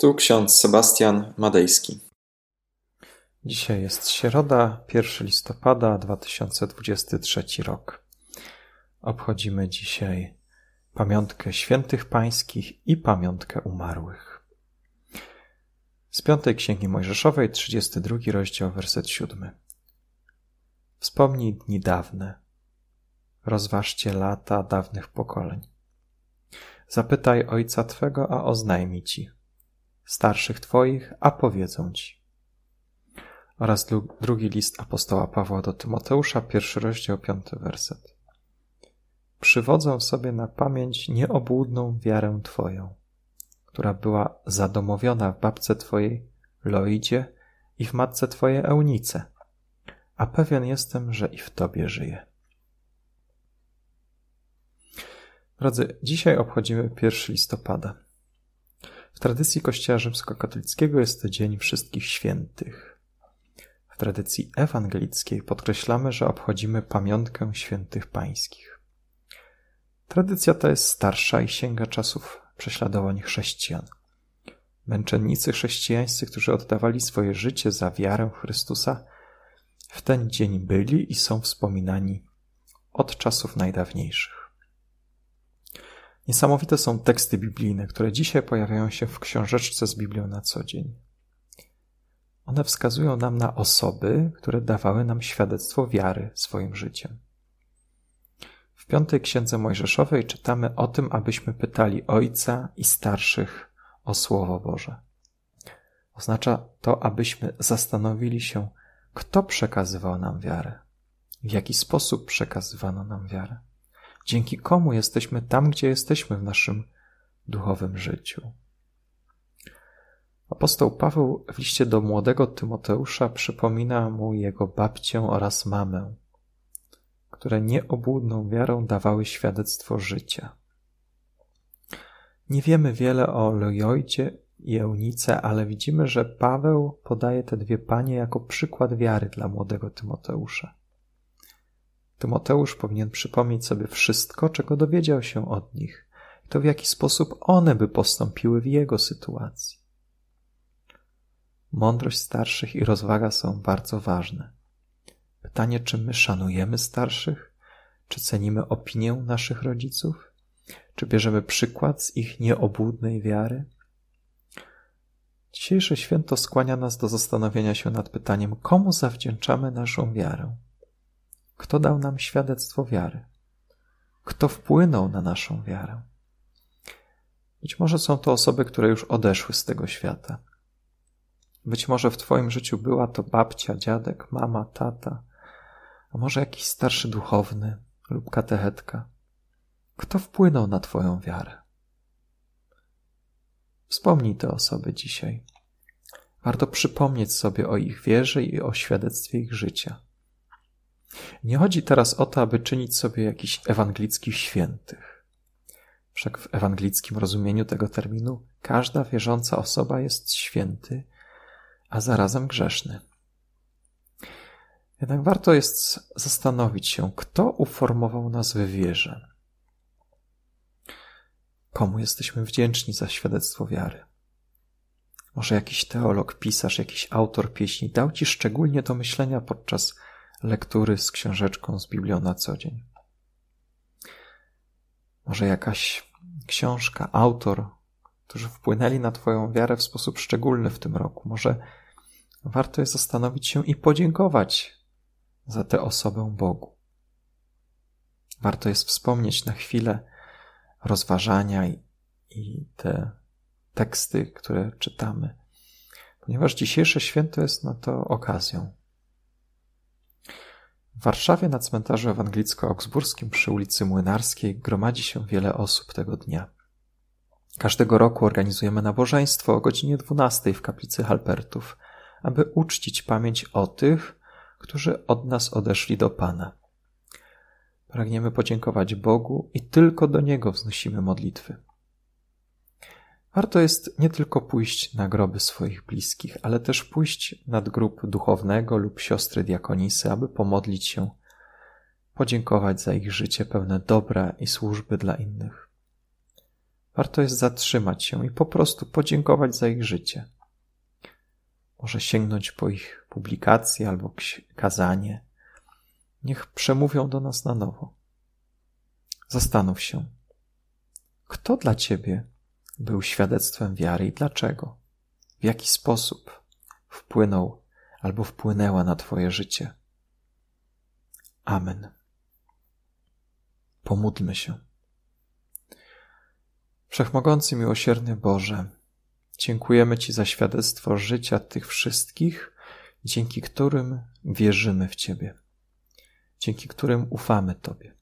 Tu ksiądz Sebastian Madejski. Dzisiaj jest środa, 1 listopada 2023 rok. Obchodzimy dzisiaj pamiątkę świętych pańskich i pamiątkę umarłych. Z piątej Księgi Mojżeszowej, 32 rozdział, werset 7. Wspomnij dni dawne, rozważcie lata dawnych pokoleń. Zapytaj ojca twego, a oznajmi ci, starszych twoich, a powiedzą ci. Oraz drugi list apostoła Pawła do Tymoteusza, pierwszy rozdział, piąty werset. Przywodzą sobie na pamięć nieobłudną wiarę twoją, która była zadomowiona w babce twojej Loidzie i w matce twojej Eunice, a pewien jestem, że i w tobie żyje. Drodzy, dzisiaj obchodzimy 1 listopada. W tradycji Kościoła rzymskokatolickiego jest to Dzień Wszystkich Świętych. W tradycji ewangelickiej podkreślamy, że obchodzimy pamiątkę świętych pańskich. Tradycja ta jest starsza i sięga czasów prześladowań chrześcijan. Męczennicy chrześcijańscy, którzy oddawali swoje życie za wiarę Chrystusa, w ten dzień byli i są wspominani od czasów najdawniejszych. Niesamowite są teksty biblijne, które dzisiaj pojawiają się w książeczce z Biblią na co dzień. One wskazują nam na osoby, które dawały nam świadectwo wiary swoim życiem. W piątej księdze Mojżeszowej czytamy o tym, abyśmy pytali Ojca i starszych o Słowo Boże. Oznacza to, abyśmy zastanowili się, kto przekazywał nam wiarę, w jaki sposób przekazywano nam wiarę dzięki komu jesteśmy tam, gdzie jesteśmy w naszym duchowym życiu. Apostoł Paweł w liście do młodego Tymoteusza przypomina mu jego babcię oraz mamę, które nieobłudną wiarą dawały świadectwo życia. Nie wiemy wiele o Lojojdzie i Eunice, ale widzimy, że Paweł podaje te dwie panie jako przykład wiary dla młodego Tymoteusza. Tymoteusz powinien przypomnieć sobie wszystko, czego dowiedział się od nich, i to w jaki sposób one by postąpiły w jego sytuacji. Mądrość starszych i rozwaga są bardzo ważne. Pytanie, czy my szanujemy starszych? Czy cenimy opinię naszych rodziców? Czy bierzemy przykład z ich nieobłudnej wiary? Dzisiejsze święto skłania nas do zastanowienia się nad pytaniem, komu zawdzięczamy naszą wiarę. Kto dał nam świadectwo wiary? Kto wpłynął na naszą wiarę? Być może są to osoby, które już odeszły z tego świata. Być może w Twoim życiu była to babcia, dziadek, mama, tata, a może jakiś starszy duchowny lub katechetka. Kto wpłynął na Twoją wiarę? Wspomnij te osoby dzisiaj. Warto przypomnieć sobie o ich wierze i o świadectwie ich życia. Nie chodzi teraz o to, aby czynić sobie jakichś ewangelickich świętych. Wszak w ewangelickim rozumieniu tego terminu każda wierząca osoba jest święty, a zarazem grzeszny. Jednak warto jest zastanowić się, kto uformował nas w wierze. Komu jesteśmy wdzięczni za świadectwo wiary? Może jakiś teolog, pisarz, jakiś autor pieśni dał ci szczególnie do myślenia podczas lektury z książeczką z Biblią na co dzień. Może jakaś książka, autor, którzy wpłynęli na Twoją wiarę w sposób szczególny w tym roku. Może warto jest zastanowić się i podziękować za tę osobę Bogu. Warto jest wspomnieć na chwilę rozważania i, i te teksty, które czytamy, ponieważ dzisiejsze święto jest na to okazją. W Warszawie na cmentarzu ewangelicko-augsburskim przy ulicy Młynarskiej gromadzi się wiele osób tego dnia. Każdego roku organizujemy nabożeństwo o godzinie 12 w kaplicy Halpertów, aby uczcić pamięć o tych, którzy od nas odeszli do Pana. Pragniemy podziękować Bogu i tylko do Niego wznosimy modlitwy. Warto jest nie tylko pójść na groby swoich bliskich, ale też pójść nad grób duchownego lub siostry diakonisy, aby pomodlić się, podziękować za ich życie pełne dobra i służby dla innych. warto jest zatrzymać się i po prostu podziękować za ich życie. Może sięgnąć po ich publikacje albo kazanie. Niech przemówią do nas na nowo. Zastanów się, kto dla ciebie był świadectwem wiary i dlaczego? W jaki sposób wpłynął albo wpłynęła na Twoje życie? Amen. Pomódlmy się. Wszechmogący, miłosierny Boże, dziękujemy Ci za świadectwo życia tych wszystkich, dzięki którym wierzymy w Ciebie, dzięki którym ufamy Tobie.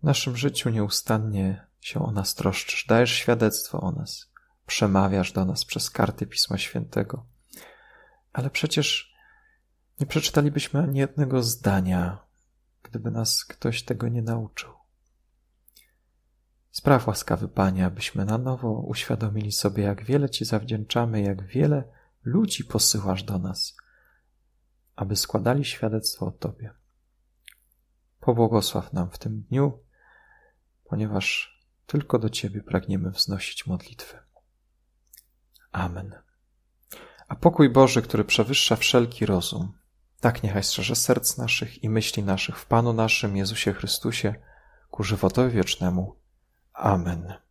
W naszym życiu nieustannie się o nas troszczysz, dajesz świadectwo o nas, przemawiasz do nas przez karty Pisma Świętego. Ale przecież nie przeczytalibyśmy ani jednego zdania, gdyby nas ktoś tego nie nauczył. Spraw łaskawy Panie, abyśmy na nowo uświadomili sobie, jak wiele Ci zawdzięczamy, jak wiele ludzi posyłasz do nas, aby składali świadectwo o Tobie. Pobłogosław nam w tym dniu, ponieważ tylko do Ciebie pragniemy wznosić modlitwy. Amen. A pokój Boży, który przewyższa wszelki rozum, tak niechaj strzeże serc naszych i myśli naszych w Panu naszym Jezusie Chrystusie ku żywotowi wiecznemu. Amen.